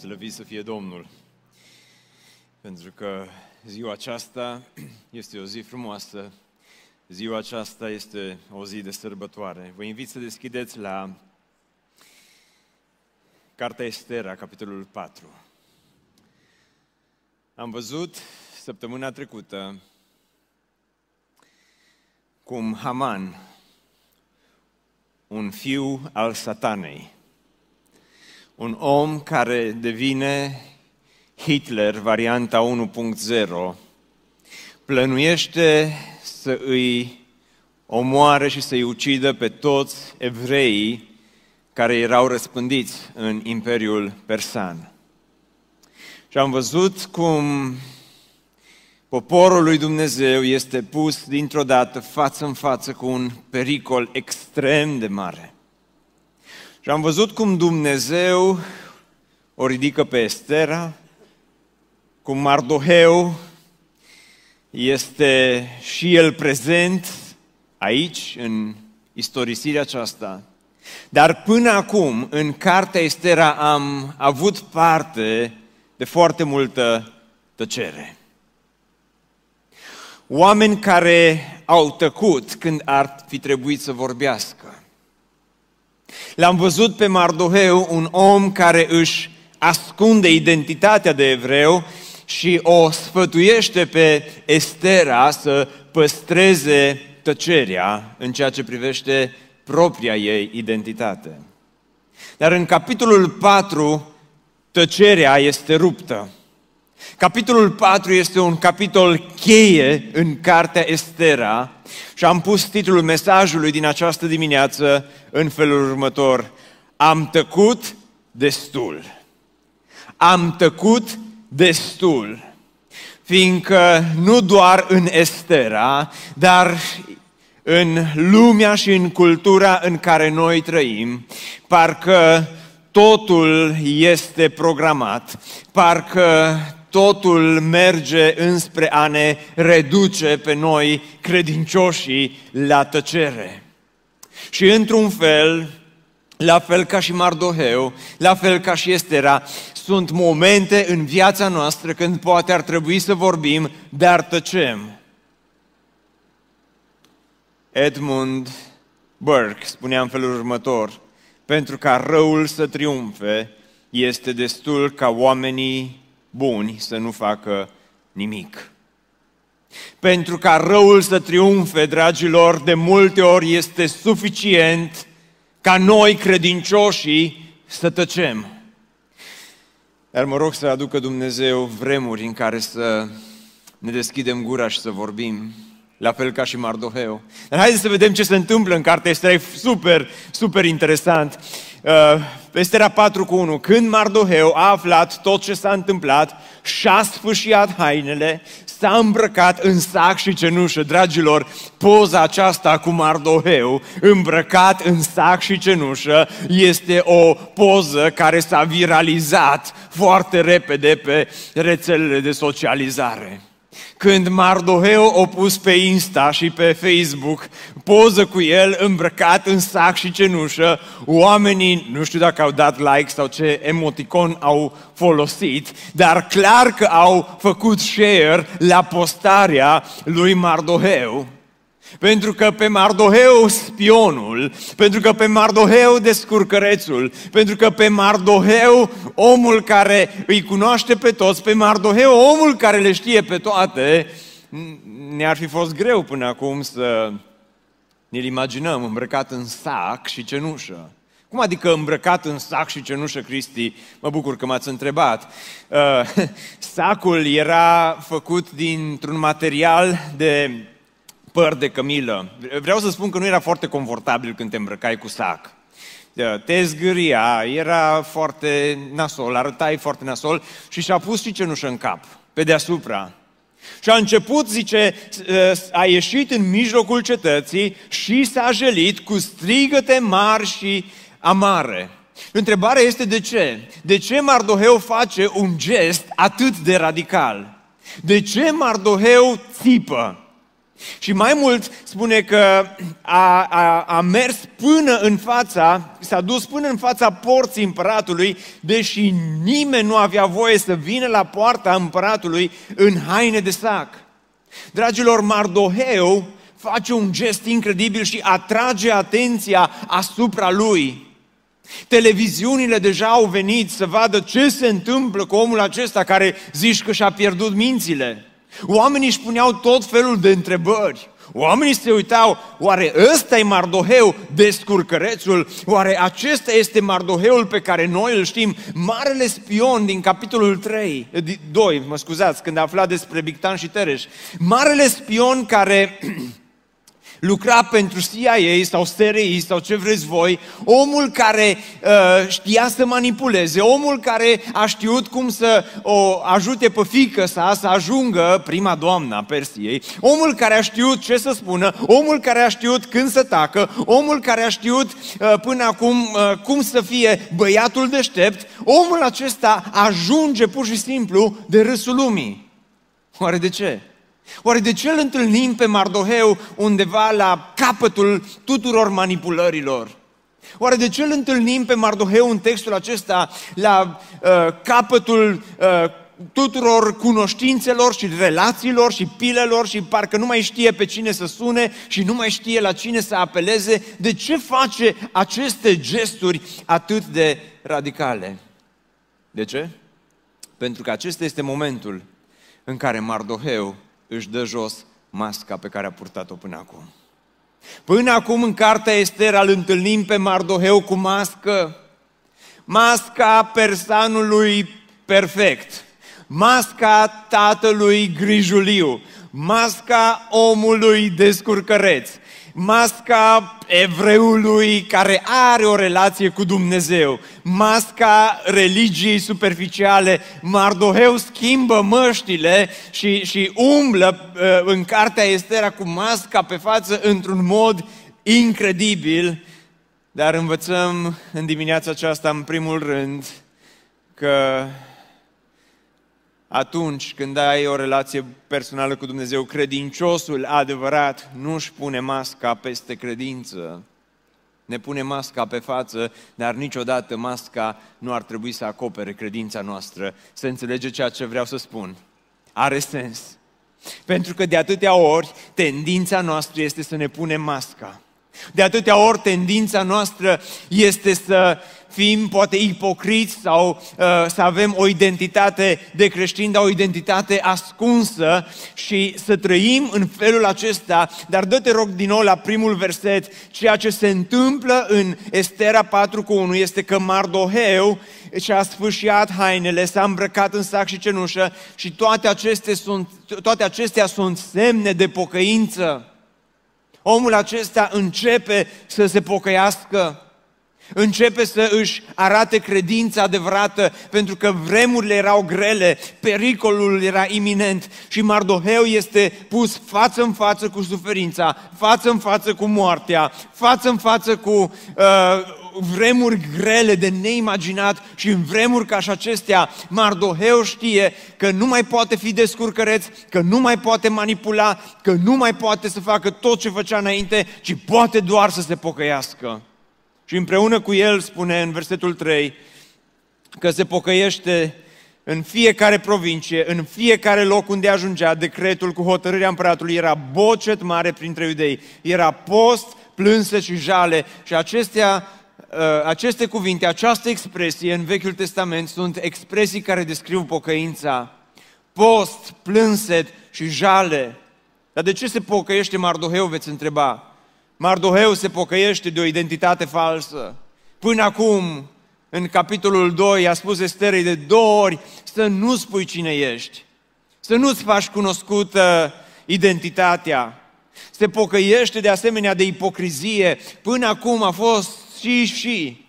Slăvit să fie Domnul! Pentru că ziua aceasta este o zi frumoasă, ziua aceasta este o zi de sărbătoare. Vă invit să deschideți la Cartea Estera, capitolul 4. Am văzut săptămâna trecută cum Haman, un fiu al satanei, un om care devine Hitler, varianta 1.0, plănuiește să îi omoare și să-i ucidă pe toți evreii care erau răspândiți în Imperiul Persan. Și am văzut cum poporul lui Dumnezeu este pus dintr-o dată față în față cu un pericol extrem de mare. Și am văzut cum Dumnezeu o ridică pe Estera, cum Mardoheu este și el prezent aici, în istorisirea aceasta. Dar până acum, în cartea Estera, am avut parte de foarte multă tăcere. Oameni care au tăcut când ar fi trebuit să vorbească. L-am văzut pe Mardoheu, un om care își ascunde identitatea de evreu și o sfătuiește pe Estera să păstreze tăcerea în ceea ce privește propria ei identitate. Dar în capitolul 4, tăcerea este ruptă. Capitolul 4 este un capitol cheie în cartea Estera și am pus titlul mesajului din această dimineață în felul următor. Am tăcut destul. Am tăcut destul. Fiindcă nu doar în Estera, dar în lumea și în cultura în care noi trăim, parcă totul este programat, parcă totul merge înspre a ne reduce pe noi credincioșii la tăcere. Și într-un fel, la fel ca și Mardoheu, la fel ca și Estera, sunt momente în viața noastră când poate ar trebui să vorbim, dar tăcem. Edmund Burke spunea în felul următor, pentru ca răul să triumfe, este destul ca oamenii buni să nu facă nimic. Pentru ca răul să triumfe, dragilor, de multe ori este suficient ca noi, credincioșii, să tăcem. Dar mă rog să aducă Dumnezeu vremuri în care să ne deschidem gura și să vorbim, la fel ca și Mardoheu. Dar haideți să vedem ce se întâmplă în cartea Estera, e super, super interesant. Uh, Estera 4 cu 1. Când Mardoheu a aflat tot ce s-a întâmplat și-a sfâșiat hainele, s-a îmbrăcat în sac și cenușă. Dragilor, poza aceasta cu Mardoheu, îmbrăcat în sac și cenușă, este o poză care s-a viralizat foarte repede pe rețelele de socializare. Când Mardoheu o pus pe Insta și pe Facebook poză cu el îmbrăcat în sac și cenușă, oamenii, nu știu dacă au dat like sau ce emoticon au folosit, dar clar că au făcut share la postarea lui Mardoheu. Pentru că pe Mardoheu spionul, pentru că pe Mardoheu descurcărețul, pentru că pe Mardoheu omul care îi cunoaște pe toți, pe Mardoheu omul care le știe pe toate, ne-ar fi fost greu până acum să ne-l imaginăm îmbrăcat în sac și cenușă. Cum adică îmbrăcat în sac și cenușă, Cristi? Mă bucur că m-ați întrebat. Uh, sacul era făcut dintr-un material de păr de cămilă. Vreau să spun că nu era foarte confortabil când te îmbrăcai cu sac. Te zgâria, era foarte nasol, arătai foarte nasol și și-a pus și cenușă în cap, pe deasupra. Și a început, zice, a ieșit în mijlocul cetății și s-a jelit cu strigăte mari și amare. Întrebarea este de ce? De ce Mardoheu face un gest atât de radical? De ce Mardoheu țipă? Și mai mult spune că a, a, a mers până în fața, s-a dus până în fața porții împăratului, deși nimeni nu avea voie să vină la poarta împăratului în haine de sac. Dragilor, Mardoheu face un gest incredibil și atrage atenția asupra lui. Televiziunile deja au venit să vadă ce se întâmplă cu omul acesta care zici că și-a pierdut mințile. Oamenii își puneau tot felul de întrebări. Oamenii se uitau, oare ăsta e Mardoheu, descurcărețul? Oare acesta este Mardoheul pe care noi îl știm? Marele spion din capitolul 3, 2, mă scuzați, când a aflat despre Bictan și Tereș. Marele spion care lucra pentru CIA sau SRI sau ce vreți voi, omul care uh, știa să manipuleze, omul care a știut cum să o ajute pe fică sa să ajungă prima doamnă a Persiei, omul care a știut ce să spună, omul care a știut când să tacă, omul care a știut uh, până acum uh, cum să fie băiatul deștept, omul acesta ajunge pur și simplu de râsul lumii. Oare de ce? Oare de ce îl întâlnim pe Mardoheu undeva la capătul tuturor manipulărilor? Oare de ce îl întâlnim pe Mardoheu în textul acesta la uh, capătul uh, tuturor cunoștințelor și relațiilor și pilelor și parcă nu mai știe pe cine să sune și nu mai știe la cine să apeleze? De ce face aceste gesturi atât de radicale? De ce? Pentru că acesta este momentul în care Mardoheu își dă jos masca pe care a purtat-o până acum. Până acum în cartea Ester îl întâlnim pe Mardoheu cu mască, masca persanului perfect, masca tatălui grijuliu, masca omului descurcăreț, masca evreului care are o relație cu Dumnezeu, masca religiei superficiale, Mardoheu schimbă măștile și, și umblă uh, în cartea Estera cu masca pe față într-un mod incredibil, dar învățăm în dimineața aceasta, în primul rând, că atunci când ai o relație personală cu Dumnezeu, credinciosul adevărat nu își pune masca peste credință, ne pune masca pe față, dar niciodată masca nu ar trebui să acopere credința noastră. Să înțelege ceea ce vreau să spun. Are sens. Pentru că de atâtea ori tendința noastră este să ne punem masca. De atâtea ori tendința noastră este să fim poate ipocriți sau uh, să avem o identitate de creștin, dar o identitate ascunsă și să trăim în felul acesta. Dar dă-te rog din nou la primul verset, ceea ce se întâmplă în Estera 4 cu 1 este că Mardoheu și-a sfâșiat hainele, s-a îmbrăcat în sac și cenușă și toate acestea sunt, toate acestea sunt semne de pocăință. Omul acesta începe să se pocăiască începe să își arate credința adevărată, pentru că vremurile erau grele, pericolul era iminent și Mardoheu este pus față în față cu suferința, față în față cu moartea, față în față cu uh, vremuri grele de neimaginat și în vremuri ca și acestea, Mardoheu știe că nu mai poate fi descurcăreț, că nu mai poate manipula, că nu mai poate să facă tot ce făcea înainte, ci poate doar să se pocăiască. Și împreună cu el spune în versetul 3 că se pocăiește în fiecare provincie, în fiecare loc unde ajungea, decretul cu hotărârea împăratului era bocet mare printre iudei, era post, plânse și jale și acestea, ă, aceste cuvinte, această expresie în Vechiul Testament sunt expresii care descriu pocăința. Post, plânset și jale. Dar de ce se pocăiește Mardoheu, veți întreba? Mardoheu se pocăiește de o identitate falsă. Până acum, în capitolul 2, a spus Esterei de două ori să nu spui cine ești, să nu-ți faci cunoscută identitatea. Se pocăiește de asemenea de ipocrizie. Până acum a fost și și.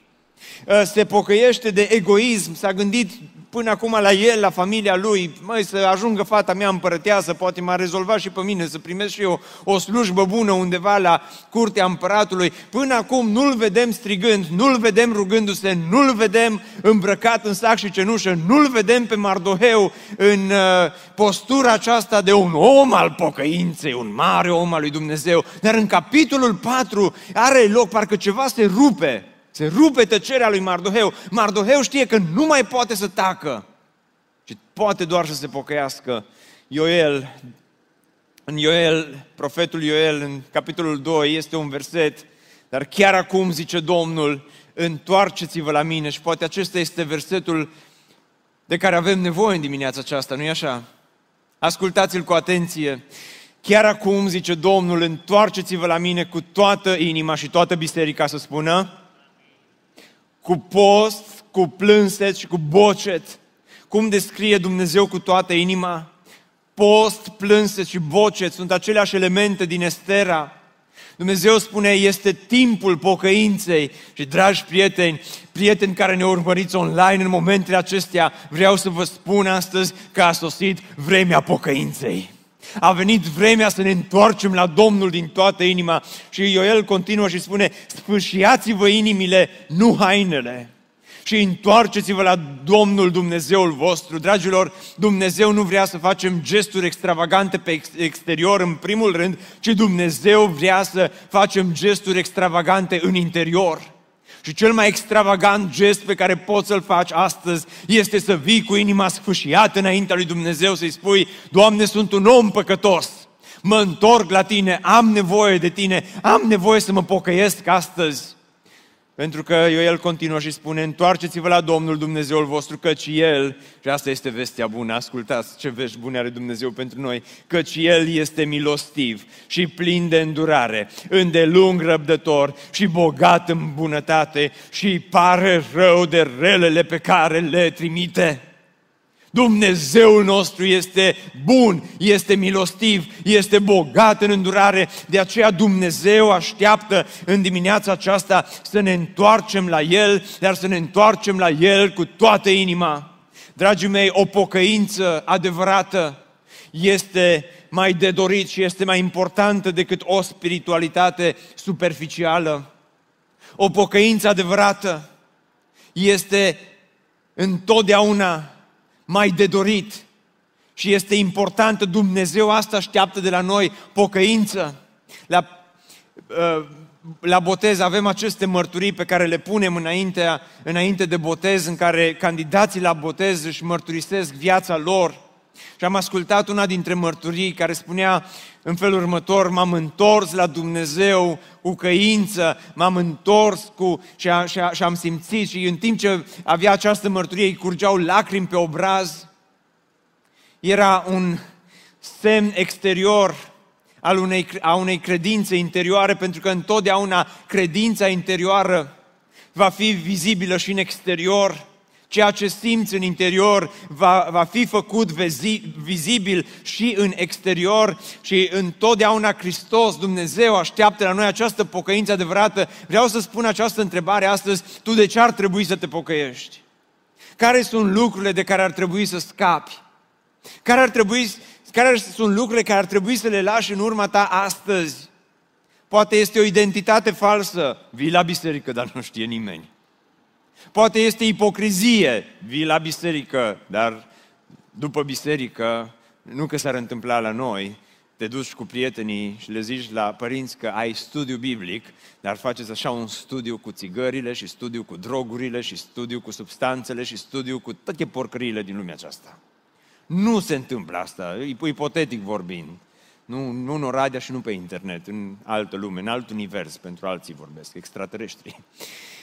Se pocăiește de egoism, s-a gândit până acum la el, la familia lui, măi, să ajungă fata mea împărăteasă, poate m-a rezolvat și pe mine, să primesc și eu o slujbă bună undeva la curtea împăratului. Până acum nu-l vedem strigând, nu-l vedem rugându-se, nu-l vedem îmbrăcat în sac și cenușă, nu-l vedem pe Mardoheu în uh, postura aceasta de un om al pocăinței, un mare om al lui Dumnezeu. Dar în capitolul 4 are loc, parcă ceva se rupe se rupe tăcerea lui Mardoheu. Mardoheu știe că nu mai poate să tacă, ci poate doar să se pocăiască. Ioel, în Ioel, profetul Ioel, în capitolul 2, este un verset, dar chiar acum, zice Domnul, întoarceți-vă la mine și poate acesta este versetul de care avem nevoie în dimineața aceasta, nu-i așa? Ascultați-l cu atenție. Chiar acum, zice Domnul, întoarceți-vă la mine cu toată inima și toată biserica să spună, cu post, cu plânset și cu bocet. Cum descrie Dumnezeu cu toată inima? Post, plânset și bocet sunt aceleași elemente din Estera. Dumnezeu spune, este timpul pocăinței și, dragi prieteni, prieteni care ne urmăriți online în momentele acestea, vreau să vă spun astăzi că a sosit vremea pocăinței. A venit vremea să ne întoarcem la Domnul din toată inima. Și Ioel continuă și spune, sfârșiați-vă inimile, nu hainele. Și întoarceți-vă la Domnul Dumnezeul vostru. Dragilor, Dumnezeu nu vrea să facem gesturi extravagante pe exterior în primul rând, ci Dumnezeu vrea să facem gesturi extravagante în interior. Și cel mai extravagant gest pe care poți să-l faci astăzi este să vii cu inima sfâșiată înaintea lui Dumnezeu, să-i spui, Doamne, sunt un om păcătos, mă întorc la Tine, am nevoie de Tine, am nevoie să mă pocăiesc astăzi. Pentru că el continuă și spune, întoarceți-vă la Domnul Dumnezeul vostru, căci El, și asta este vestea bună, ascultați ce vești bune are Dumnezeu pentru noi, căci El este milostiv și plin de îndurare, îndelung răbdător și bogat în bunătate și pare rău de relele pe care le trimite. Dumnezeul nostru este bun, este milostiv, este bogat în îndurare, de aceea Dumnezeu așteaptă în dimineața aceasta să ne întoarcem la El, dar să ne întoarcem la El cu toată inima. Dragii mei, o pocăință adevărată este mai de dorit și este mai importantă decât o spiritualitate superficială. O pocăință adevărată este întotdeauna mai de dorit. Și este importantă, Dumnezeu asta așteaptă de la noi, pocăință. La, uh, la botez avem aceste mărturii pe care le punem înainte, înainte de botez, în care candidații la botez își mărturisesc viața lor. Și am ascultat una dintre mărturii care spunea în felul următor, m-am întors la Dumnezeu cu căință, m-am întors cu, și, a, și, a, și am simțit și în timp ce avea această mărturie îi curgeau lacrimi pe obraz. Era un semn exterior al unei, a unei credințe interioare, pentru că întotdeauna credința interioară va fi vizibilă și în exterior ceea ce simți în interior va, va fi făcut vezi, vizibil și în exterior și întotdeauna Hristos, Dumnezeu, așteaptă la noi această pocăință adevărată. Vreau să spun această întrebare astăzi, tu de ce ar trebui să te pocăiești? Care sunt lucrurile de care ar trebui să scapi? Care, ar trebui, care sunt lucrurile care ar trebui să le lași în urma ta astăzi? Poate este o identitate falsă. Vii la biserică, dar nu știe nimeni. Poate este ipocrizie, vii la biserică, dar după biserică, nu că s-ar întâmpla la noi, te duci cu prietenii și le zici la părinți că ai studiu biblic, dar faceți așa un studiu cu țigările și studiu cu drogurile și studiu cu substanțele și studiu cu toate porcăriile din lumea aceasta. Nu se întâmplă asta, ipotetic vorbind. Nu, nu în Oradea și nu pe internet, în altă lume, în alt univers, pentru alții vorbesc, extraterestri.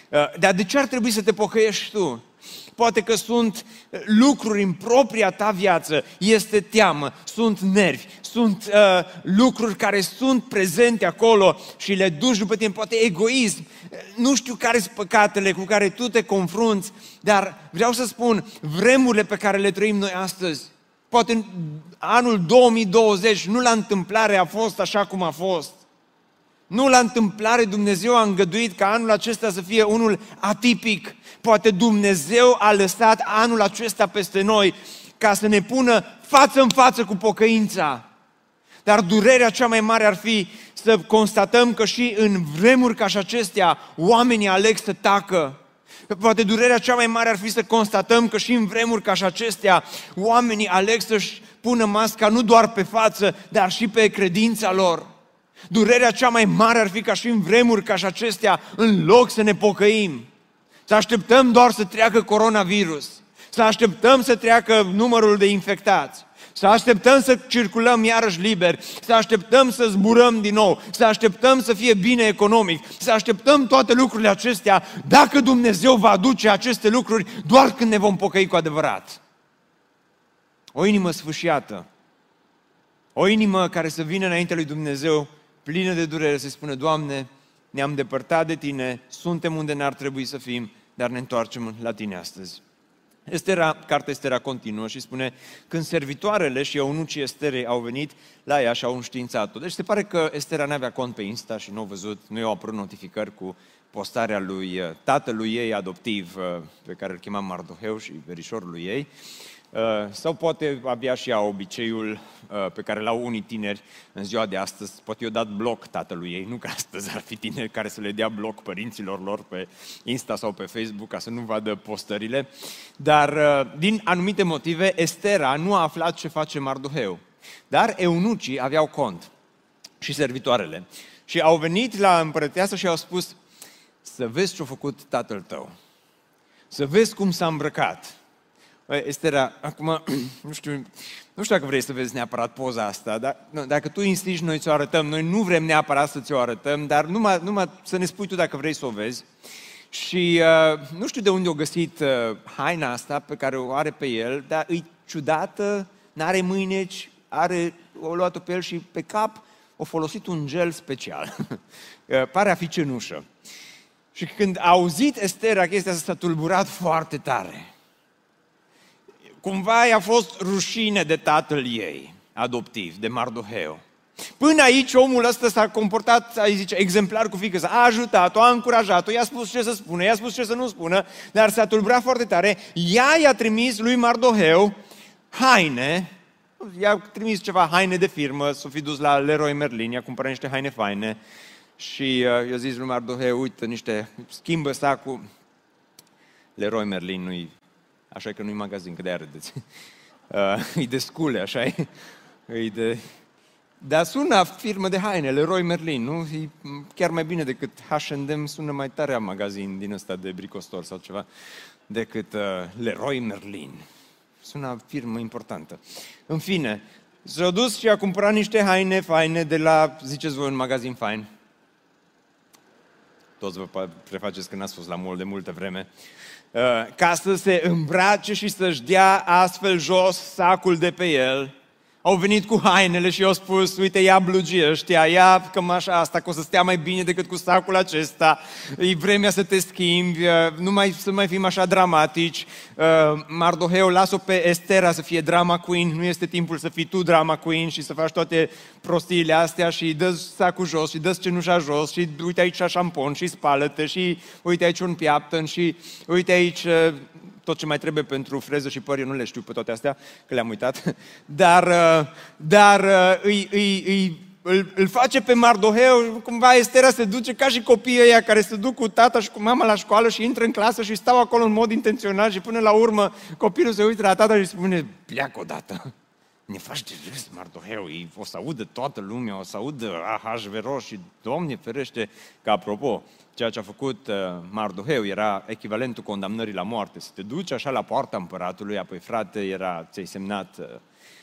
Uh, dar de ce ar trebui să te pocăiești tu? Poate că sunt uh, lucruri în propria ta viață, este teamă, sunt nervi, sunt uh, lucruri care sunt prezente acolo și le duci după tine, poate egoism, uh, nu știu care sunt păcatele cu care tu te confrunți, dar vreau să spun, vremurile pe care le trăim noi astăzi, poate în anul 2020 nu la întâmplare a fost așa cum a fost. Nu la întâmplare Dumnezeu a îngăduit ca anul acesta să fie unul atipic. Poate Dumnezeu a lăsat anul acesta peste noi ca să ne pună față în față cu pocăința. Dar durerea cea mai mare ar fi să constatăm că și în vremuri ca și acestea oamenii aleg să tacă. Poate durerea cea mai mare ar fi să constatăm că și în vremuri ca și acestea oamenii aleg să-și pună masca nu doar pe față, dar și pe credința lor. Durerea cea mai mare ar fi ca și în vremuri ca și acestea, în loc să ne pocăim, să așteptăm doar să treacă coronavirus, să așteptăm să treacă numărul de infectați, să așteptăm să circulăm iarăși liber, să așteptăm să zburăm din nou, să așteptăm să fie bine economic, să așteptăm toate lucrurile acestea, dacă Dumnezeu va aduce aceste lucruri doar când ne vom pocăi cu adevărat. O inimă sfâșiată, o inimă care să vină înainte lui Dumnezeu plină de durere, să spună, Doamne, ne-am depărtat de Tine, suntem unde n-ar trebui să fim, dar ne întoarcem la Tine astăzi. Estera, cartea Estera continuă și spune, când servitoarele și eunucii Esterei au venit la ea și au înștiințat-o. Deci se pare că Estera nu avea cont pe Insta și nu a văzut, nu i-au apărut notificări cu postarea lui uh, tatălui ei adoptiv, uh, pe care îl chema Mardoheu și verișorul lui ei. Uh, sau poate avea și ea obiceiul uh, pe care l-au unii tineri în ziua de astăzi, poate i-au dat bloc tatălui ei, nu că astăzi ar fi tineri care să le dea bloc părinților lor pe Insta sau pe Facebook ca să nu vadă postările, dar uh, din anumite motive Estera nu a aflat ce face Mardoheu, dar eunucii aveau cont și servitoarele. Și au venit la împărăteasă și au spus să vezi ce a făcut tatăl tău, să vezi cum s-a îmbrăcat, Estera, acum, nu știu, nu știu dacă vrei să vezi neapărat poza asta, dar nu, dacă tu insisti, noi ți-o arătăm. Noi nu vrem neapărat să ți-o arătăm, dar numai, numai să ne spui tu dacă vrei să o vezi. Și uh, nu știu de unde o găsit uh, haina asta pe care o are pe el, dar e ciudată, n-are mâineci, are, o luat-o pe el și pe cap o folosit un gel special. Uh, pare a fi cenușă. Și când a auzit Estera chestia asta, s-a tulburat foarte tare cumva i-a fost rușine de tatăl ei, adoptiv, de Mardoheu. Până aici omul ăsta s-a comportat, ai zice, exemplar cu fică a ajutat-o, a încurajat-o, i-a spus ce să spună, i-a spus ce să nu spună, dar s-a tulburat foarte tare. Ea i-a trimis lui Mardoheu haine, i-a trimis ceva haine de firmă, s-o fi dus la Leroy Merlin, i-a cumpărat niște haine faine și uh, i-a zis lui Mardoheu, uite, niște, schimbă sacul. Leroy Merlin nu-i așa că nu-i magazin, că de râdeți. Uh, e de scule, așa e. e de... Dar sună firmă de haine, Leroy Merlin, nu? E chiar mai bine decât H&M, sună mai tare a magazin din ăsta de bricostor sau ceva, decât uh, Leroy Merlin. Sună firmă importantă. În fine, s-a dus și a cumpărat niște haine faine de la, ziceți voi, un magazin fain. Toți vă prefaceți că n-ați fost la mall de multă vreme. Uh, ca să se îmbrace și să-și dea astfel jos sacul de pe el, au venit cu hainele și au spus, uite, ia blugii ăștia, ia cămașa asta, că o să stea mai bine decât cu sacul acesta, e vremea să te schimbi, uh, nu mai, să mai fim așa dramatici. Uh, Mardoheu, las-o pe Estera să fie drama queen, nu este timpul să fii tu drama queen și să faci toate prostiile astea și dă sacul jos și dă cenușa jos și uite aici șampon și spală-te și uite aici un piaptăn și uite aici uh, tot ce mai trebuie pentru freză și păr, eu nu le știu pe toate astea, că le-am uitat, dar, uh, dar uh, îi, îi, îi, îl, îl face pe Mardoheu, cumva Estera se duce ca și copiii ăia care se duc cu tata și cu mama la școală și intră în clasă și stau acolo în mod intențional și până la urmă copilul se uită la tata și spune, pleacă odată. Ne faci de râs, Mardoheu, o să audă toată lumea, o să audă Ahasveros și, Doamne ferește, că apropo, ceea ce a făcut uh, Mardoheu era echivalentul condamnării la moarte. Să te duci așa la poarta împăratului, apoi frate, era, ți-ai semnat uh,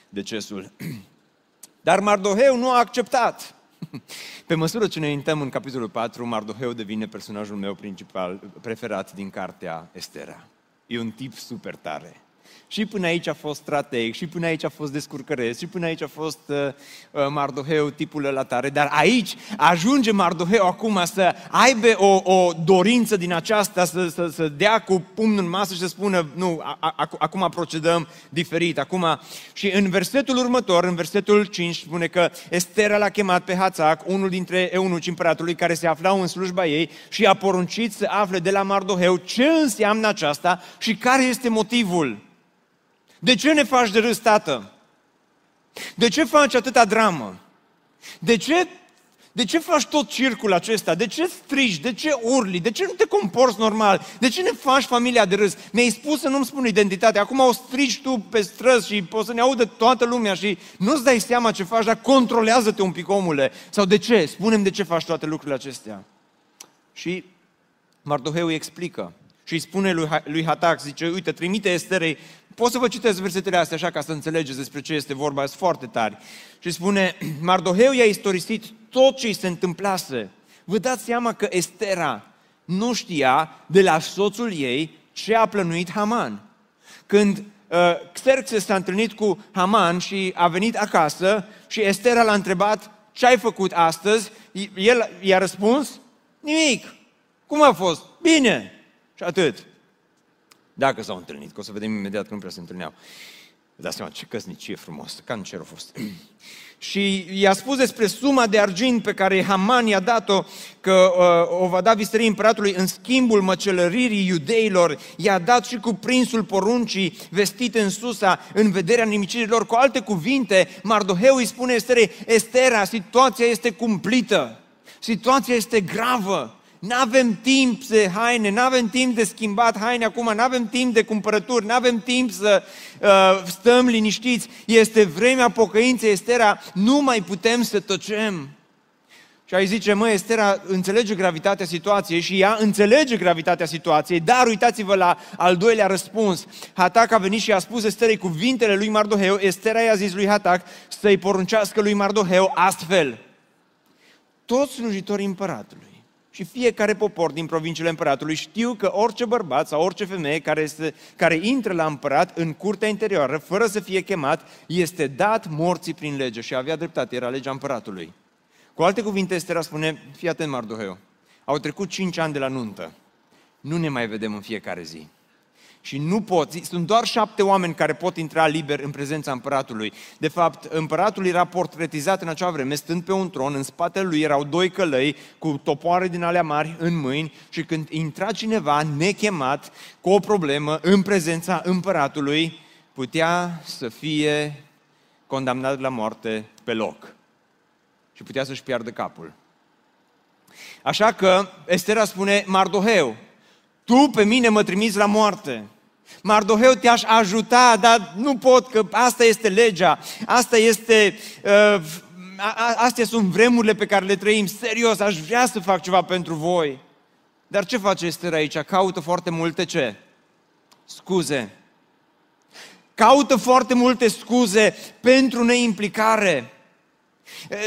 decesul. Dar Mardoheu nu a acceptat. Pe măsură ce ne uităm în capitolul 4, Mardoheu devine personajul meu principal, preferat din cartea Estera. E un tip super tare Și până aici a fost strateg, și până aici a fost descurcăresc, și până aici a fost uh, uh, Mardoheu tipul la tare. Dar aici ajunge Mardoheu acum să aibă o, o dorință din aceasta, să, să, să dea cu pumnul în masă și să spună, nu, a, a, acum procedăm diferit. Acum, și în versetul următor, în versetul 5, spune că Estera l-a chemat pe Hațac, unul dintre eunuci împăratului care se aflau în slujba ei și a poruncit să afle de la Mardoheu ce înseamnă aceasta și care este motivul. De ce ne faci de râs, tată? De ce faci atâta dramă? De ce, de ce faci tot circul acesta? De ce strigi? De ce urli? De ce nu te comporți normal? De ce ne faci familia de râs? Mi-ai spus să nu-mi spun identitatea. Acum o strigi tu pe străzi și poți să ne audă toată lumea și nu-ți dai seama ce faci, dar controlează-te un pic, omule. Sau de ce? Spunem de ce faci toate lucrurile acestea. Și Mardoheu îi explică și îi spune lui, lui Hatac, zice, uite, trimite Esterei Pot să vă citesc versetele astea așa ca să înțelegeți despre ce este vorba, sunt foarte tari. Și spune, Mardoheu i-a istorisit tot ce îi se întâmplase. Vă dați seama că Estera nu știa de la soțul ei ce a plănuit Haman. Când uh, Xerxes s-a întâlnit cu Haman și a venit acasă și Estera l-a întrebat ce ai făcut astăzi, el i-a răspuns, nimic. Cum a fost? Bine. Și atât. Dacă s-au întâlnit, că o să vedem imediat că nu prea se întâlneau. Dați seama ce căsnicie frumoasă, ca în cer a fost. și i-a spus despre suma de argint pe care Haman i-a dat-o, că uh, o va da visterii împăratului în schimbul măcelăririi iudeilor, i-a dat și cu prinsul poruncii vestite în Susa, în vederea nimicirilor. Cu alte cuvinte, Mardoheu îi spune Esterei, Estera, situația este cumplită, situația este gravă, nu avem timp de haine, nu avem timp de schimbat haine acum, nu avem timp de cumpărături, nu avem timp să uh, stăm liniștiți. Este vremea pocăinței, Estera, nu mai putem să tăcem. Și ai zice, mă, Estera înțelege gravitatea situației și ea înțelege gravitatea situației, dar uitați-vă la al doilea răspuns. Hatac a venit și a spus Esterei cuvintele lui Mardoheu, Estera i-a zis lui Hatac să-i poruncească lui Mardoheu astfel. Toți slujitorii împăratului și fiecare popor din provinciile împăratului știu că orice bărbat sau orice femeie care, este, care intră la împărat în curtea interioară, fără să fie chemat, este dat morții prin lege și avea dreptate, era legea împăratului. Cu alte cuvinte, Estera spune, fii atent, Mardoheu, au trecut cinci ani de la nuntă, nu ne mai vedem în fiecare zi și nu poți, sunt doar șapte oameni care pot intra liber în prezența împăratului. De fapt, împăratul era portretizat în acea vreme, stând pe un tron, în spatele lui erau doi călăi cu topoare din alea mari în mâini și când intra cineva nechemat cu o problemă în prezența împăratului, putea să fie condamnat la moarte pe loc și putea să-și piardă capul. Așa că Estera spune, Mardoheu, tu pe mine mă trimiți la moarte. Mardoheu te-aș ajuta, dar nu pot, că asta este legea, asta este, uh, astea sunt vremurile pe care le trăim, serios, aș vrea să fac ceva pentru voi. Dar ce face Esther aici? Caută foarte multe ce? Scuze. Caută foarte multe scuze pentru neimplicare.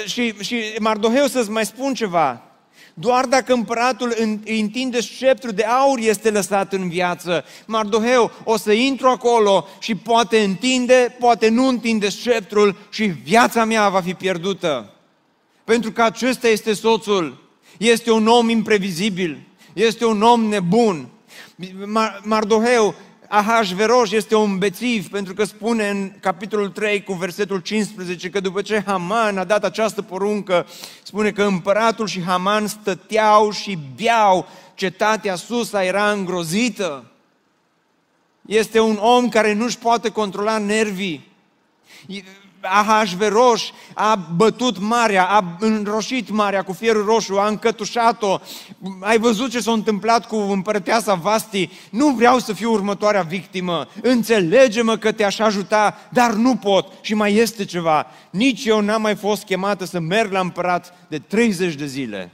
Și, și Mardoheu să-ți mai spun ceva. Doar dacă împăratul întinde sceptru de aur este lăsat în viață. Mardoheu o să intru acolo și poate întinde, poate nu întinde sceptrul și viața mea va fi pierdută. Pentru că acesta este soțul. Este un om imprevizibil. Este un om nebun. Mardoheu Ahasveros este un bețiv pentru că spune în capitolul 3 cu versetul 15 că după ce Haman a dat această poruncă, spune că împăratul și Haman stăteau și beau, cetatea Susa era îngrozită. Este un om care nu-și poate controla nervii. Ahasveros a bătut marea, a înroșit marea cu fierul roșu, a încătușat-o. Ai văzut ce s-a întâmplat cu împărăteasa Vasti? Nu vreau să fiu următoarea victimă. Înțelege-mă că te-aș ajuta, dar nu pot. Și mai este ceva. Nici eu n-am mai fost chemată să merg la împărat de 30 de zile.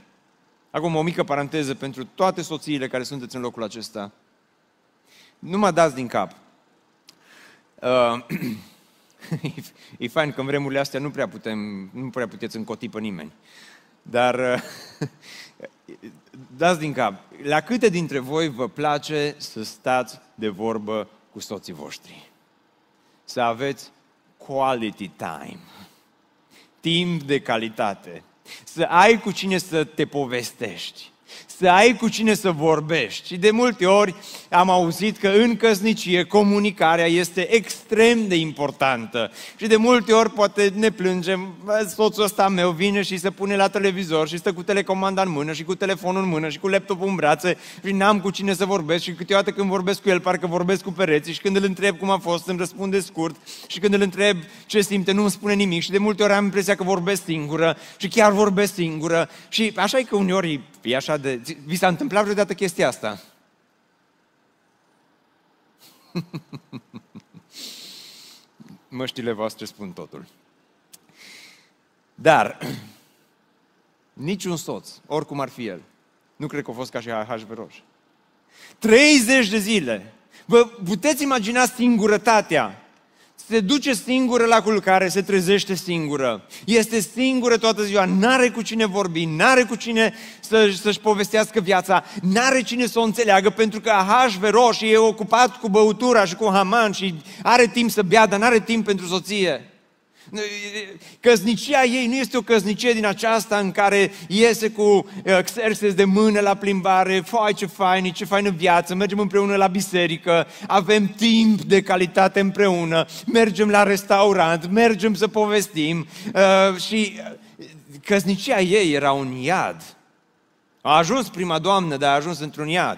Acum o mică paranteză pentru toate soțiile care sunteți în locul acesta. Nu mă dați din cap. Uh, e fain că în vremurile astea nu prea, putem, nu prea puteți încoti pe nimeni. Dar dați din cap, la câte dintre voi vă place să stați de vorbă cu soții voștri? să aveți quality time. Timp de calitate. Să ai cu cine să te povestești să ai cu cine să vorbești. Și de multe ori am auzit că în căsnicie comunicarea este extrem de importantă. Și de multe ori poate ne plângem, soțul ăsta meu vine și se pune la televizor și stă cu telecomanda în mână și cu telefonul în mână și cu laptopul în brațe și n-am cu cine să vorbesc și câteodată când vorbesc cu el parcă vorbesc cu pereții și când îl întreb cum a fost îmi răspunde scurt și când îl întreb ce simte nu îmi spune nimic și de multe ori am impresia că vorbesc singură și chiar vorbesc singură și așa e că uneori e așa de vi s-a întâmplat vreodată chestia asta? Măștile voastre spun totul. Dar, niciun soț, oricum ar fi el, nu cred că a fost ca și Ahasveros. 30 de zile. Vă puteți imagina singurătatea se duce singură la culcare, se trezește singură. Este singură toată ziua, n-are cu cine vorbi, n-are cu cine să, să-și povestească viața, n-are cine să o înțeleagă, pentru că Ahasveros e ocupat cu băutura și cu Haman și are timp să bea, dar n-are timp pentru soție. Căsnicia ei nu este o căsnicie din aceasta în care iese cu uh, Xerxes de mână la plimbare, fai ce fain, ce faină viață, mergem împreună la biserică, avem timp de calitate împreună, mergem la restaurant, mergem să povestim uh, și uh, căsnicia ei era un iad. A ajuns prima doamnă, dar a ajuns într-un iad.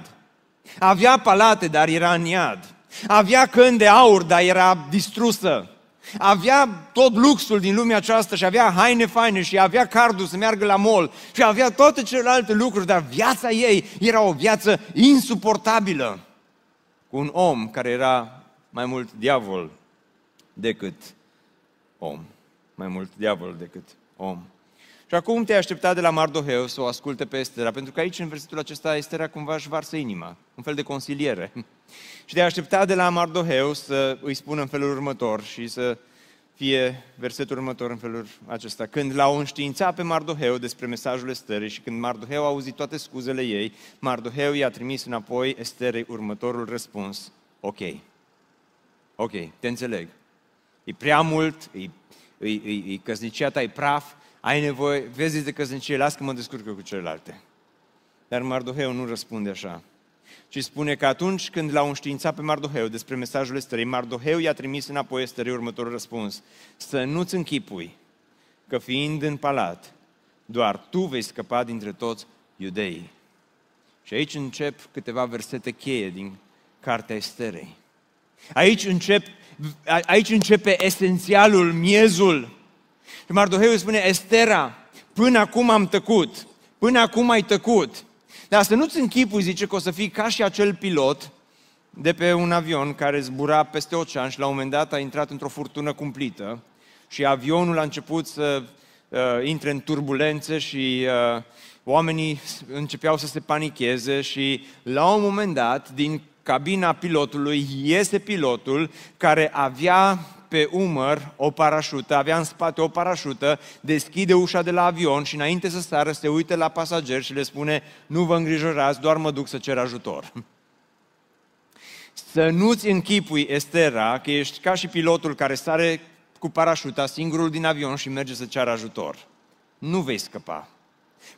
Avea palate, dar era în iad. Avea căni de aur, dar era distrusă. Avea tot luxul din lumea aceasta și avea haine faine și avea cardul să meargă la mall și avea toate celelalte lucruri, dar viața ei era o viață insuportabilă cu un om care era mai mult diavol decât om. Mai mult diavol decât om. Și acum te aștepta de la Mardoheu să o asculte pe Estera, pentru că aici, în versetul acesta, Estera cumva își varsă inima, un fel de consiliere. și te aștepta de la Mardoheu să îi spună în felul următor și să fie versetul următor în felul acesta. Când l-au înștiințat pe Mardoheu despre mesajul Esterei și când Mardoheu a auzit toate scuzele ei, Mardoheu i-a trimis înapoi Esterei următorul răspuns. Ok. Ok, te înțeleg. E prea mult, e, e, e, e căsnicia ta e praf, ai nevoie, vezi de căsnicie, las că mă descurcă cu celelalte. Dar Mardoheu nu răspunde așa. Ci spune că atunci când l-au înștiințat pe Mardoheu despre mesajul Esterei, Mardoheu i-a trimis înapoi Esterei următorul răspuns. Să nu-ți închipui că fiind în palat, doar tu vei scăpa dintre toți iudeii. Și aici încep câteva versete cheie din Cartea Esterei. Aici, încep, aici începe esențialul, miezul și Mardoheu spune, Estera, până acum am tăcut, până acum ai tăcut. Dar să nu-ți închipui, zice, că o să fii ca și acel pilot de pe un avion care zbura peste ocean și la un moment dat a intrat într-o furtună cumplită și avionul a început să uh, intre în turbulențe și uh, oamenii începeau să se panicheze și la un moment dat, din cabina pilotului, iese pilotul care avea pe umăr o parașută, avea în spate o parașută, deschide ușa de la avion și înainte să sară se uită la pasageri și le spune nu vă îngrijorați, doar mă duc să cer ajutor. Să nu-ți închipui, Estera, că ești ca și pilotul care sare cu parașuta singurul din avion și merge să ceară ajutor. Nu vei scăpa.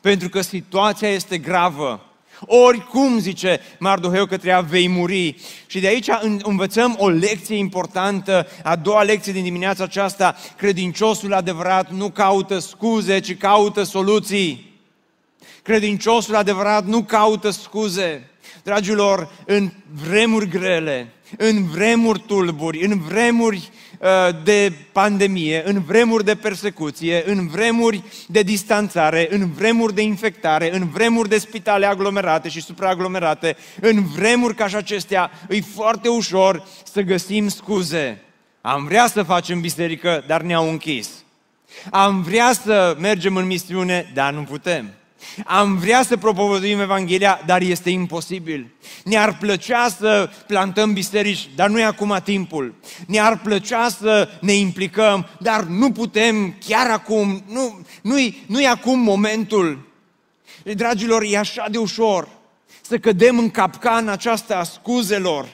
Pentru că situația este gravă. Oricum, zice Mardoheu, că treia vei muri. Și de aici învățăm o lecție importantă, a doua lecție din dimineața aceasta. Credinciosul adevărat nu caută scuze, ci caută soluții. Credinciosul adevărat nu caută scuze. Dragilor, în vremuri grele, în vremuri tulburi, în vremuri Uh, de pandemie, în vremuri de persecuție, în vremuri de distanțare, în vremuri de infectare, în vremuri de spitale aglomerate și supraaglomerate, în vremuri ca și acestea, e foarte ușor să găsim scuze. Am vrea să facem biserică, dar ne-au închis. Am vrea să mergem în misiune, dar nu putem. Am vrea să propovăduim Evanghelia, dar este imposibil. Ne-ar plăcea să plantăm biserici, dar nu e acum timpul. Ne-ar plăcea să ne implicăm, dar nu putem chiar acum. Nu, nu-i, nu e acum momentul. Dragilor, e așa de ușor să cădem în capcana aceasta a scuzelor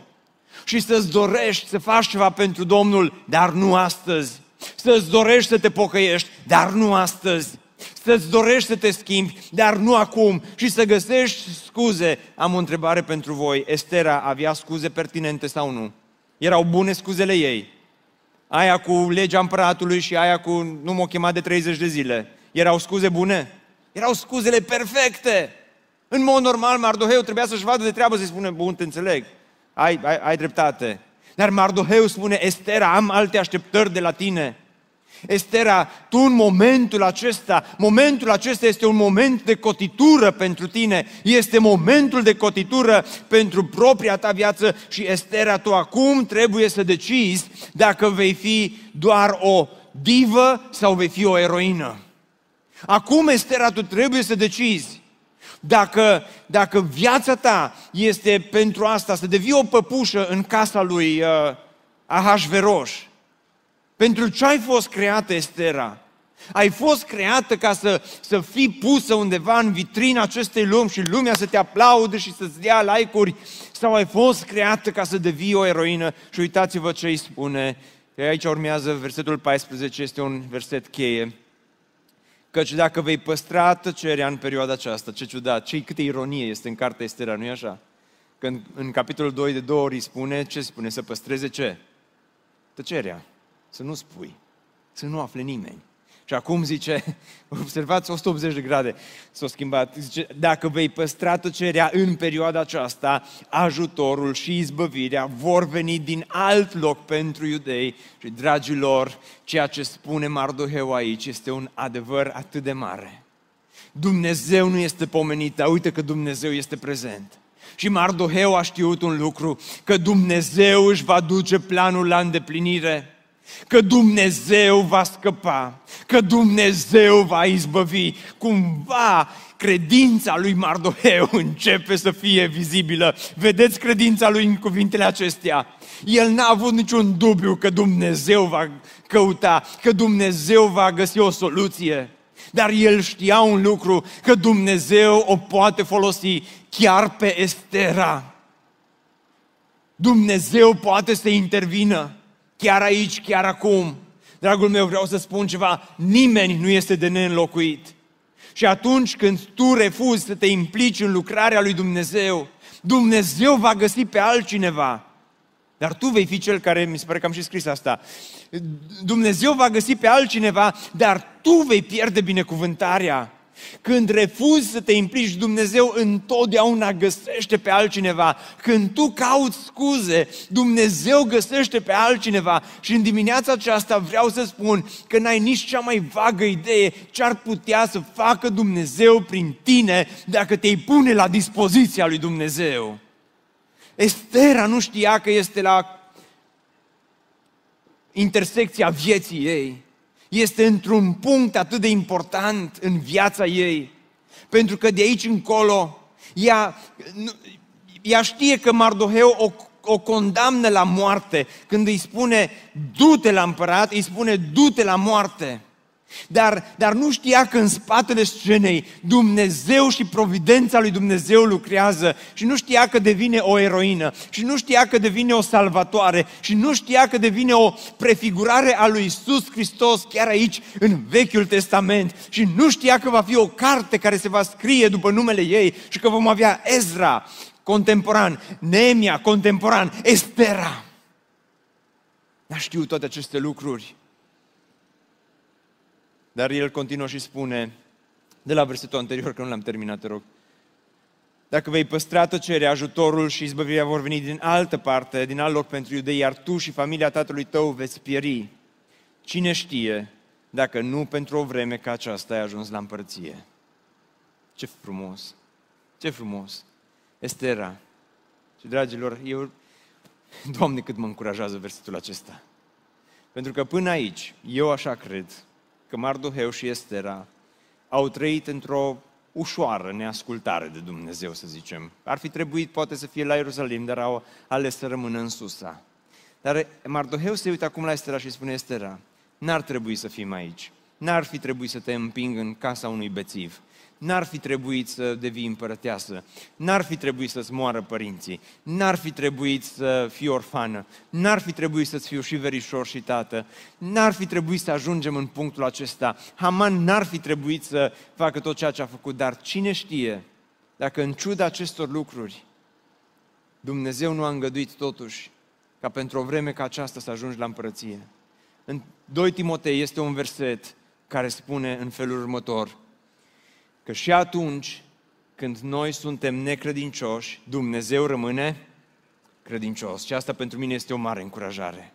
și să-ți dorești să faci ceva pentru Domnul, dar nu astăzi. Să-ți dorești să te pocăiești, dar nu astăzi. Să-ți dorești să te schimbi, dar nu acum. Și să găsești scuze. Am o întrebare pentru voi. Estera avea scuze pertinente sau nu? Erau bune scuzele ei. Aia cu legea împăratului și aia cu nu m-o chemat de 30 de zile. Erau scuze bune? Erau scuzele perfecte. În mod normal, Mardoheu trebuia să-și vadă de treabă să-i spune, bun, te înțeleg, ai, ai, ai dreptate. Dar Mardoheu spune, Estera, am alte așteptări de la tine. Estera, tu în momentul acesta, momentul acesta este un moment de cotitură pentru tine, este momentul de cotitură pentru propria ta viață și Estera, tu acum trebuie să decizi dacă vei fi doar o divă sau vei fi o eroină. Acum, Estera, tu trebuie să decizi dacă, dacă viața ta este pentru asta, să devii o păpușă în casa lui uh, Ahasveros, pentru ce ai fost creată, Estera? Ai fost creată ca să, să fii pusă undeva în vitrina acestei lumi și lumea să te aplaude și să-ți dea like-uri? Sau ai fost creată ca să devii o eroină? Și uitați-vă ce îi spune. Aici urmează versetul 14, este un verset cheie. Căci dacă vei păstra tăcerea în perioada aceasta, ce ciudat, ce câtă ironie este în cartea Estera, nu-i așa? Când în capitolul 2 de două ori spune, ce spune? Să păstreze ce? Tăcerea. Să nu spui. Să nu afle nimeni. Și acum zice, observați 180 de grade, s-a schimbat, zice, dacă vei păstra tăcerea în perioada aceasta, ajutorul și izbăvirea vor veni din alt loc pentru iudei. Și, dragilor, ceea ce spune Mardoheu aici este un adevăr atât de mare. Dumnezeu nu este pomenit, dar uite că Dumnezeu este prezent. Și Mardoheu a știut un lucru, că Dumnezeu își va duce planul la îndeplinire că Dumnezeu va scăpa, că Dumnezeu va izbăvi. Cumva credința lui Mardoheu începe să fie vizibilă. Vedeți credința lui în cuvintele acestea? El n-a avut niciun dubiu că Dumnezeu va căuta, că Dumnezeu va găsi o soluție. Dar el știa un lucru, că Dumnezeu o poate folosi chiar pe Estera. Dumnezeu poate să intervină chiar aici, chiar acum. Dragul meu, vreau să spun ceva, nimeni nu este de neînlocuit. Și atunci când tu refuzi să te implici în lucrarea lui Dumnezeu, Dumnezeu va găsi pe altcineva. Dar tu vei fi cel care, mi se pare că am și scris asta, Dumnezeu va găsi pe altcineva, dar tu vei pierde binecuvântarea. Când refuzi să te implici, Dumnezeu întotdeauna găsește pe altcineva. Când tu cauți scuze, Dumnezeu găsește pe altcineva. Și în dimineața aceasta vreau să spun că n-ai nici cea mai vagă idee ce ar putea să facă Dumnezeu prin tine dacă te-ai pune la dispoziția lui Dumnezeu. Estera nu știa că este la intersecția vieții ei este într-un punct atât de important în viața ei, pentru că de aici încolo ea, ea știe că Mardoheu o, o condamnă la moarte. Când îi spune du-te la împărat, îi spune du-te la moarte. Dar, dar nu știa că în spatele scenei Dumnezeu și providența lui Dumnezeu lucrează și nu știa că devine o eroină și nu știa că devine o salvatoare și nu știa că devine o prefigurare a lui Isus Hristos chiar aici în Vechiul Testament și nu știa că va fi o carte care se va scrie după numele ei și că vom avea Ezra contemporan, Neemia contemporan, Estera. N-a știut toate aceste lucruri dar el continuă și spune, de la versetul anterior, că nu l-am terminat, te rog. Dacă vei păstra tăcerea, ajutorul și izbăvirea vor veni din altă parte, din alt loc pentru iudei, iar tu și familia tatălui tău veți pieri. Cine știe dacă nu pentru o vreme ca aceasta ai ajuns la împărție? Ce frumos! Ce frumos! Estera. Și dragilor, eu, Doamne, cât mă încurajează versetul acesta. Pentru că până aici, eu așa cred, că Mardoheu și Estera au trăit într-o ușoară neascultare de Dumnezeu, să zicem. Ar fi trebuit poate să fie la Ierusalim, dar au ales să rămână în Susa. Dar Mardoheu se uită acum la Estera și spune, Estera, n-ar trebui să fim aici. N-ar fi trebuit să te împing în casa unui bețiv. N-ar fi trebuit să devii împărăteasă, n-ar fi trebuit să-ți moară părinții, n-ar fi trebuit să fii orfană, n-ar fi trebuit să-ți fiu și verișor și tată, n-ar fi trebuit să ajungem în punctul acesta. Haman n-ar fi trebuit să facă tot ceea ce a făcut, dar cine știe dacă în ciuda acestor lucruri Dumnezeu nu a îngăduit totuși ca pentru o vreme ca aceasta să ajungi la împărăție. În 2 Timotei este un verset care spune în felul următor, că și atunci când noi suntem necredincioși, Dumnezeu rămâne credincios. Și asta pentru mine este o mare încurajare.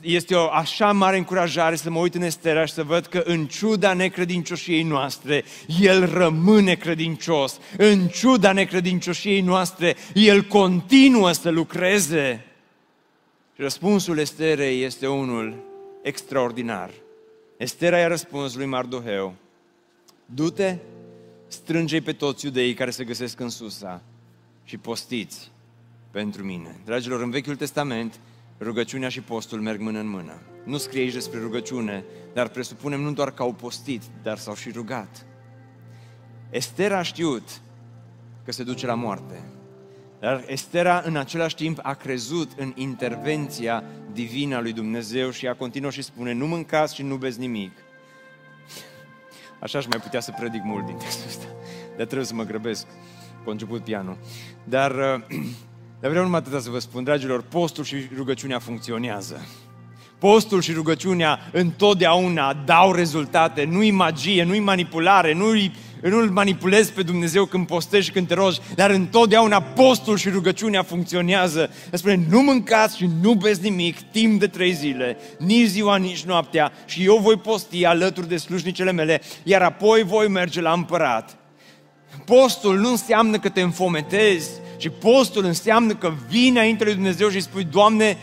Este o așa mare încurajare să mă uit în Estera și să văd că în ciuda necredincioșiei noastre, El rămâne credincios. În ciuda necredincioșiei noastre, El continuă să lucreze. Și răspunsul Esterei este unul extraordinar. Estera i-a răspuns lui Mardoheu, du-te, strânge pe toți iudeii care se găsesc în Susa și postiți pentru mine. Dragilor, în Vechiul Testament, rugăciunea și postul merg mână în mână. Nu scrie aici despre rugăciune, dar presupunem nu doar că au postit, dar s-au și rugat. Estera a știut că se duce la moarte. Dar Estera în același timp a crezut în intervenția divină a lui Dumnezeu și a continuat și spune, nu mâncați și nu beți nimic. Așa aș mai putea să predic mult din textul ăsta, dar trebuie să mă grăbesc. Cu început pianul. Dar, dar vreau numai atâta să vă spun, dragilor, postul și rugăciunea funcționează. Postul și rugăciunea întotdeauna dau rezultate, nu-i magie, nu-i manipulare, nu-i nu-L manipulezi pe Dumnezeu când postești și când te rogi, dar întotdeauna postul și rugăciunea funcționează. Îți spune, nu mâncați și nu beți nimic timp de trei zile, nici ziua, nici noaptea și eu voi posti alături de slujnicele mele, iar apoi voi merge la împărat. Postul nu înseamnă că te înfometezi, ci postul înseamnă că vii înainte lui Dumnezeu și spui, Doamne,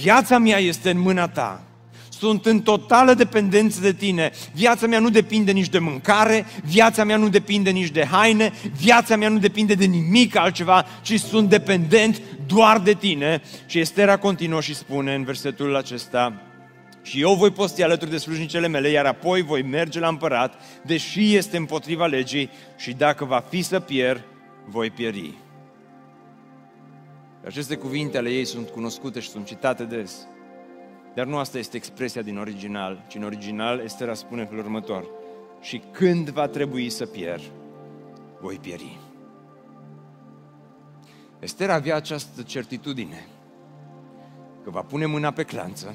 viața mea este în mâna Ta sunt în totală dependență de tine. Viața mea nu depinde nici de mâncare, viața mea nu depinde nici de haine, viața mea nu depinde de nimic altceva, ci sunt dependent doar de tine. Și Estera continuă și spune în versetul acesta, și eu voi posti alături de slujnicele mele, iar apoi voi merge la împărat, deși este împotriva legii și dacă va fi să pierd, voi pieri. Aceste cuvinte ale ei sunt cunoscute și sunt citate des. Dar nu asta este expresia din original, ci în original este spune în felul următor. Și când va trebui să pierd, voi pieri. Ester avea această certitudine că va pune mâna pe clanță,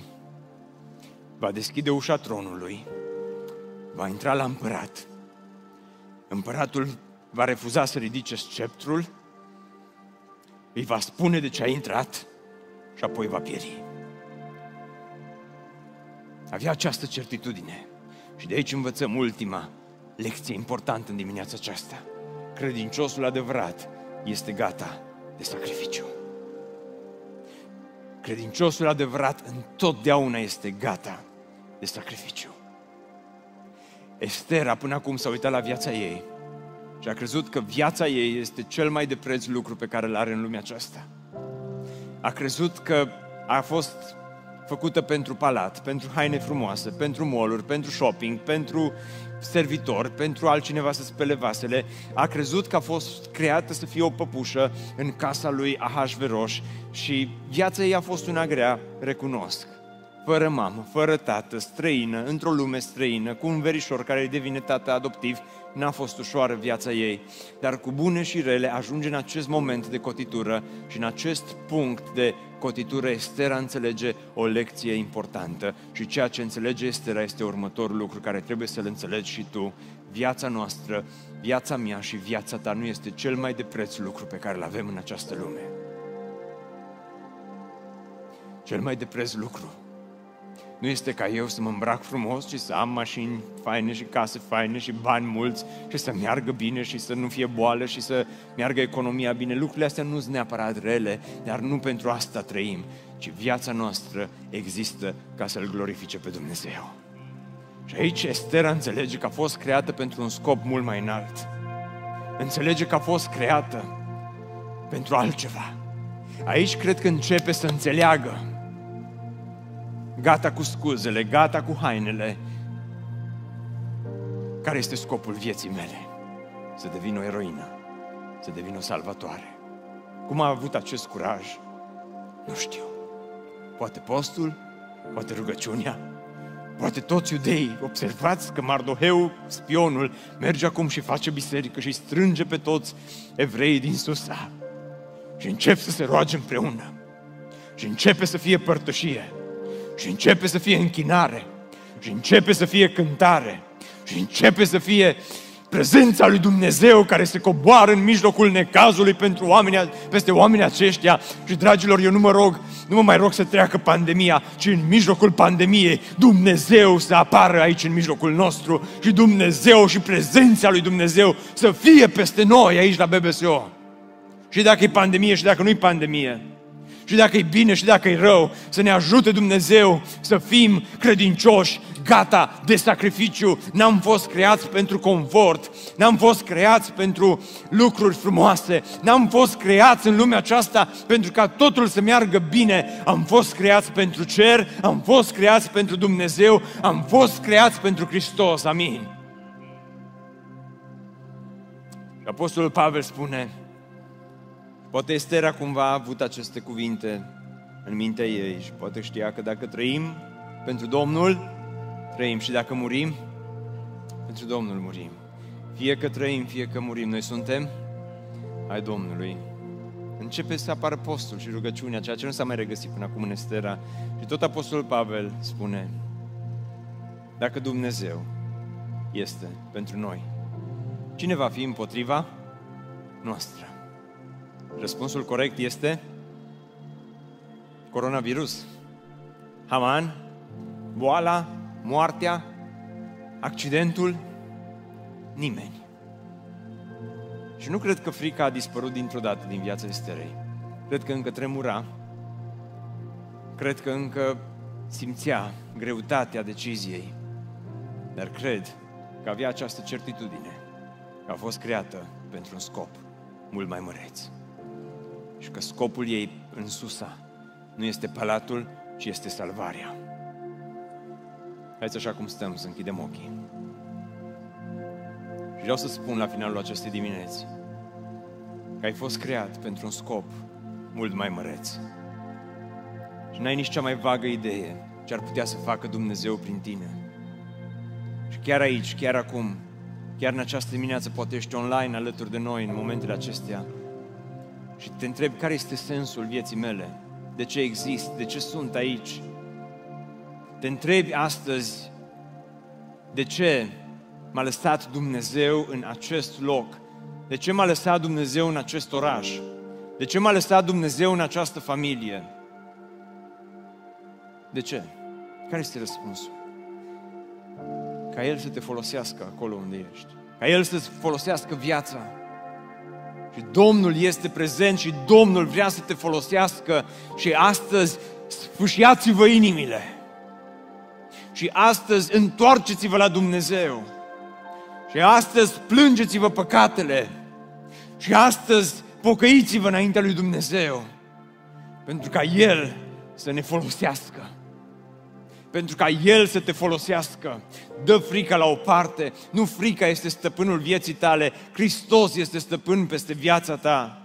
va deschide ușa tronului, va intra la împărat. Împăratul va refuza să ridice sceptrul, îi va spune de ce a intrat și apoi va pieri. Avea această certitudine. Și de aici învățăm ultima lecție importantă în dimineața aceasta. Credinciosul adevărat este gata de sacrificiu. Credinciosul adevărat întotdeauna este gata de sacrificiu. Estera până acum s-a uitat la viața ei și a crezut că viața ei este cel mai de preț lucru pe care îl are în lumea aceasta. A crezut că a fost făcută pentru palat, pentru haine frumoase, pentru moluri, pentru shopping, pentru servitori, pentru altcineva să spele vasele, a crezut că a fost creată să fie o păpușă în casa lui Ahasveros și viața ei a fost una grea, recunosc. Fără mamă, fără tată, străină, într-o lume străină, cu un verișor care îi devine tată adoptiv, n-a fost ușoară viața ei, dar cu bune și rele ajunge în acest moment de cotitură și în acest punct de cotitură Estera înțelege o lecție importantă și ceea ce înțelege Estera este următorul lucru care trebuie să-l înțelegi și tu. Viața noastră, viața mea și viața ta nu este cel mai de preț lucru pe care îl avem în această lume. Cel mai de preț lucru nu este ca eu să mă îmbrac frumos și să am mașini faine și case faine și bani mulți și să meargă bine și să nu fie boală și să meargă economia bine. Lucrurile astea nu sunt neapărat rele, dar nu pentru asta trăim, ci viața noastră există ca să-L glorifice pe Dumnezeu. Și aici Estera înțelege că a fost creată pentru un scop mult mai înalt. Înțelege că a fost creată pentru altceva. Aici cred că începe să înțeleagă gata cu scuzele, gata cu hainele. Care este scopul vieții mele? să devină o eroină, să devină o salvatoare. Cum a avut acest curaj? Nu știu. Poate postul, poate rugăciunea, poate toți iudeii. Observați că Mardoheu, spionul, merge acum și face biserică și strânge pe toți evreii din Susa. Și încep să se roage împreună. Și începe să fie părtășie. Și începe să fie închinare. Și începe să fie cântare. Și începe să fie prezența lui Dumnezeu care se coboară în mijlocul necazului pentru oamenii, peste oamenii aceștia. Și, dragilor, eu nu mă rog, nu mă mai rog să treacă pandemia, ci în mijlocul pandemiei Dumnezeu să apară aici în mijlocul nostru și Dumnezeu și prezența lui Dumnezeu să fie peste noi aici la BBSO. Și dacă e pandemie și dacă nu e pandemie, și dacă e bine și dacă e rău, să ne ajute Dumnezeu să fim credincioși, gata de sacrificiu. N-am fost creați pentru confort, n-am fost creați pentru lucruri frumoase, n-am fost creați în lumea aceasta pentru ca totul să meargă bine. Am fost creați pentru cer, am fost creați pentru Dumnezeu, am fost creați pentru Hristos. Amin. Apostolul Pavel spune, Poate Estera cumva a avut aceste cuvinte în mintea ei și poate știa că dacă trăim pentru Domnul, trăim și dacă murim, pentru Domnul murim. Fie că trăim, fie că murim, noi suntem ai Domnului. Începe să apară postul și rugăciunea, ceea ce nu s-a mai regăsit până acum în Estera. Și tot Apostolul Pavel spune, dacă Dumnezeu este pentru noi, cine va fi împotriva noastră? Răspunsul corect este coronavirus. Haman, boala, moartea, accidentul, nimeni. Și nu cred că frica a dispărut dintr-o dată din viața Esterei. Cred că încă tremura, cred că încă simțea greutatea deciziei, dar cred că avea această certitudine că a fost creată pentru un scop mult mai măreț și că scopul ei în Susa nu este palatul, ci este salvarea. Haideți așa cum stăm, să închidem ochii. Și vreau să spun la finalul acestei dimineți că ai fost creat pentru un scop mult mai măreț. Și n-ai nici cea mai vagă idee ce ar putea să facă Dumnezeu prin tine. Și chiar aici, chiar acum, chiar în această dimineață, poate ești online alături de noi în momentele acestea, și te întrebi care este sensul vieții mele, de ce exist, de ce sunt aici. Te întrebi astăzi de ce m-a lăsat Dumnezeu în acest loc, de ce m-a lăsat Dumnezeu în acest oraș, de ce m-a lăsat Dumnezeu în această familie. De ce? Care este răspunsul? Ca El să te folosească acolo unde ești. Ca El să-ți folosească viața și Domnul este prezent și Domnul vrea să te folosească și astăzi sfâșiați-vă inimile. Și astăzi întoarceți-vă la Dumnezeu. Și astăzi plângeți-vă păcatele. Și astăzi pocăiți-vă înaintea lui Dumnezeu. Pentru ca El să ne folosească pentru ca El să te folosească. Dă frica la o parte, nu frica este stăpânul vieții tale, Hristos este stăpân peste viața ta.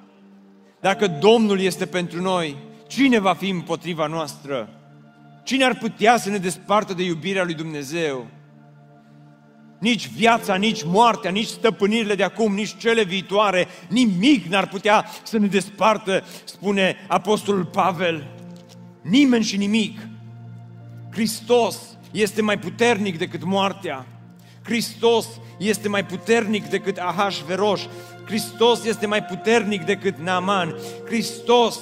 Dacă Domnul este pentru noi, cine va fi împotriva noastră? Cine ar putea să ne despartă de iubirea lui Dumnezeu? Nici viața, nici moartea, nici stăpânirile de acum, nici cele viitoare, nimic n-ar putea să ne despartă, spune Apostolul Pavel. Nimeni și nimic. Hristos este mai puternic decât moartea. Hristos este mai puternic decât Ahasveros. Hristos este mai puternic decât Naaman. Hristos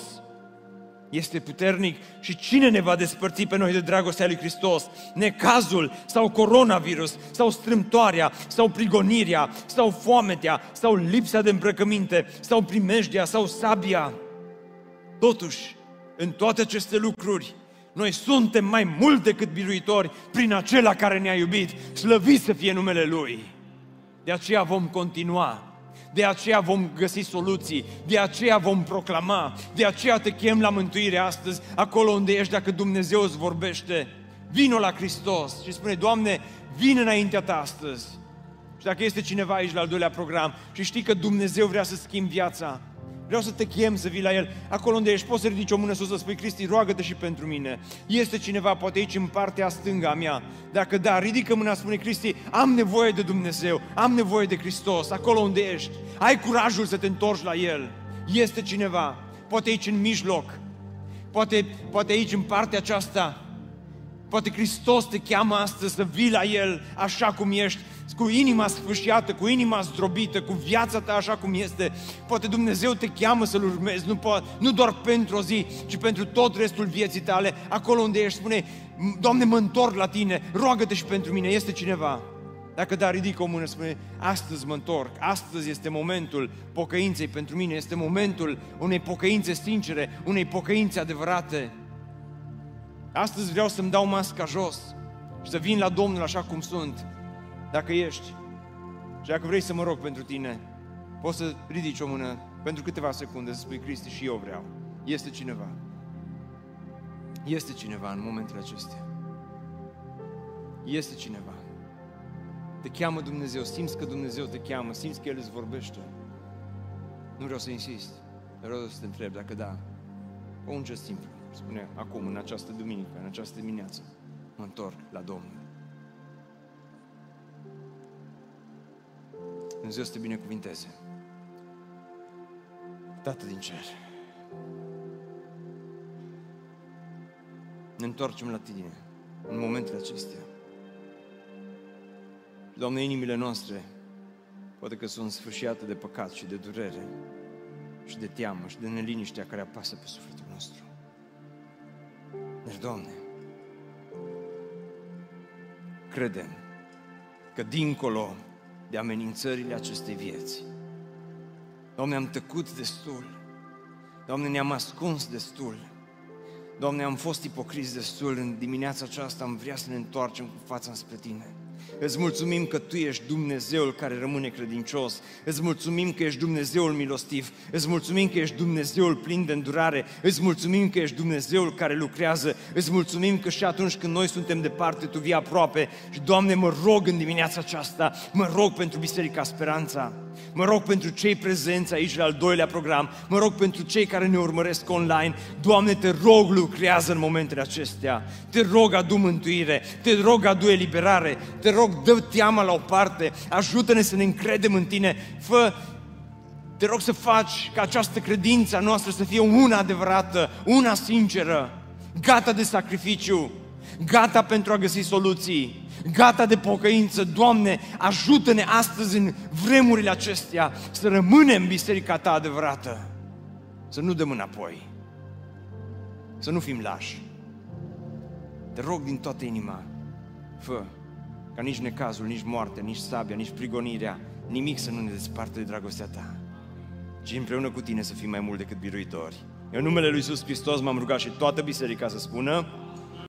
este puternic și cine ne va despărți pe noi de dragostea lui Hristos? Necazul sau coronavirus sau strâmtoarea sau prigonirea sau foametea sau lipsa de îmbrăcăminte sau primejdia sau sabia. Totuși, în toate aceste lucruri, noi suntem mai mult decât biruitori prin acela care ne-a iubit. Slăvit să fie numele Lui. De aceea vom continua. De aceea vom găsi soluții, de aceea vom proclama, de aceea te chem la mântuire astăzi, acolo unde ești, dacă Dumnezeu îți vorbește. Vino la Hristos și spune, Doamne, vin înaintea Ta astăzi Și dacă este cineva aici la al doilea program și știi că Dumnezeu vrea să schimbi viața, Vreau să te chem să vii la El. Acolo unde ești, poți să ridici o mână sus să spui, Cristi, roagă-te și pentru mine. Este cineva, poate aici în partea stângă a mea. Dacă da, ridică mâna, spune, Cristi, am nevoie de Dumnezeu, am nevoie de Hristos, acolo unde ești. Ai curajul să te întorci la El. Este cineva, poate aici în mijloc, poate, poate aici în partea aceasta, Poate Hristos te cheamă astăzi să vii la El așa cum ești, cu inima sfâșiată, cu inima zdrobită, cu viața ta așa cum este. Poate Dumnezeu te cheamă să-L urmezi, nu, po- nu doar pentru o zi, ci pentru tot restul vieții tale, acolo unde ești, spune, Doamne, mă întorc la Tine, roagă-te și pentru mine, este cineva. Dacă da, ridică o mână, spune, astăzi mă întorc, astăzi este momentul pocăinței pentru mine, este momentul unei pocăințe sincere, unei pocăințe adevărate. Astăzi vreau să-mi dau masca jos și să vin la Domnul așa cum sunt. Dacă ești și dacă vrei să mă rog pentru tine, poți să ridici o mână pentru câteva secunde să spui Cristi și eu vreau. Este cineva. Este cineva în momentele acestea. Este cineva. Te cheamă Dumnezeu, simți că Dumnezeu te cheamă, simți că El îți vorbește. Nu vreau să insist, vreau să te întreb dacă da. O un gest simplu spune acum, în această duminică, în această dimineață, mă întorc la Domnul. Dumnezeu să te binecuvinteze. Tată din cer, ne întoarcem la Tine în momentele acestea. Doamne, inimile noastre poate că sunt sfârșiate de păcat și de durere și de teamă și de neliniștea care apasă pe sufletul nostru. Deci, Doamne, credem că dincolo de amenințările acestei vieți, Doamne, am tăcut destul, Doamne, ne-am ascuns destul, Doamne, am fost ipocriți destul, în dimineața aceasta am vrea să ne întoarcem cu fața spre Tine. Îți mulțumim că Tu ești Dumnezeul care rămâne credincios. Îți mulțumim că ești Dumnezeul milostiv. Îți mulțumim că ești Dumnezeul plin de îndurare. Îți mulțumim că ești Dumnezeul care lucrează. Îți mulțumim că și atunci când noi suntem departe, Tu vii aproape. Și, Doamne, mă rog în dimineața aceasta, mă rog pentru Biserica Speranța. Mă rog pentru cei prezenți aici la al doilea program. Mă rog pentru cei care ne urmăresc online. Doamne, te rog, lucrează în momentele acestea. Te rog, adu mântuire. Te rog, adu eliberare. Te rog, dă teama la o parte. Ajută-ne să ne încredem în Tine. Fă te rog să faci ca această credință noastră să fie una adevărată, una sinceră, gata de sacrificiu, gata pentru a găsi soluții gata de pocăință. Doamne, ajută-ne astăzi în vremurile acestea să rămânem biserica Ta adevărată. Să nu dăm înapoi. Să nu fim lași. Te rog din toată inima, fă ca nici necazul, nici moartea, nici sabia, nici prigonirea, nimic să nu ne desparte de dragostea Ta, ci împreună cu Tine să fim mai mult decât biruitori. În numele Lui Iisus Hristos m-am rugat și toată biserica să spună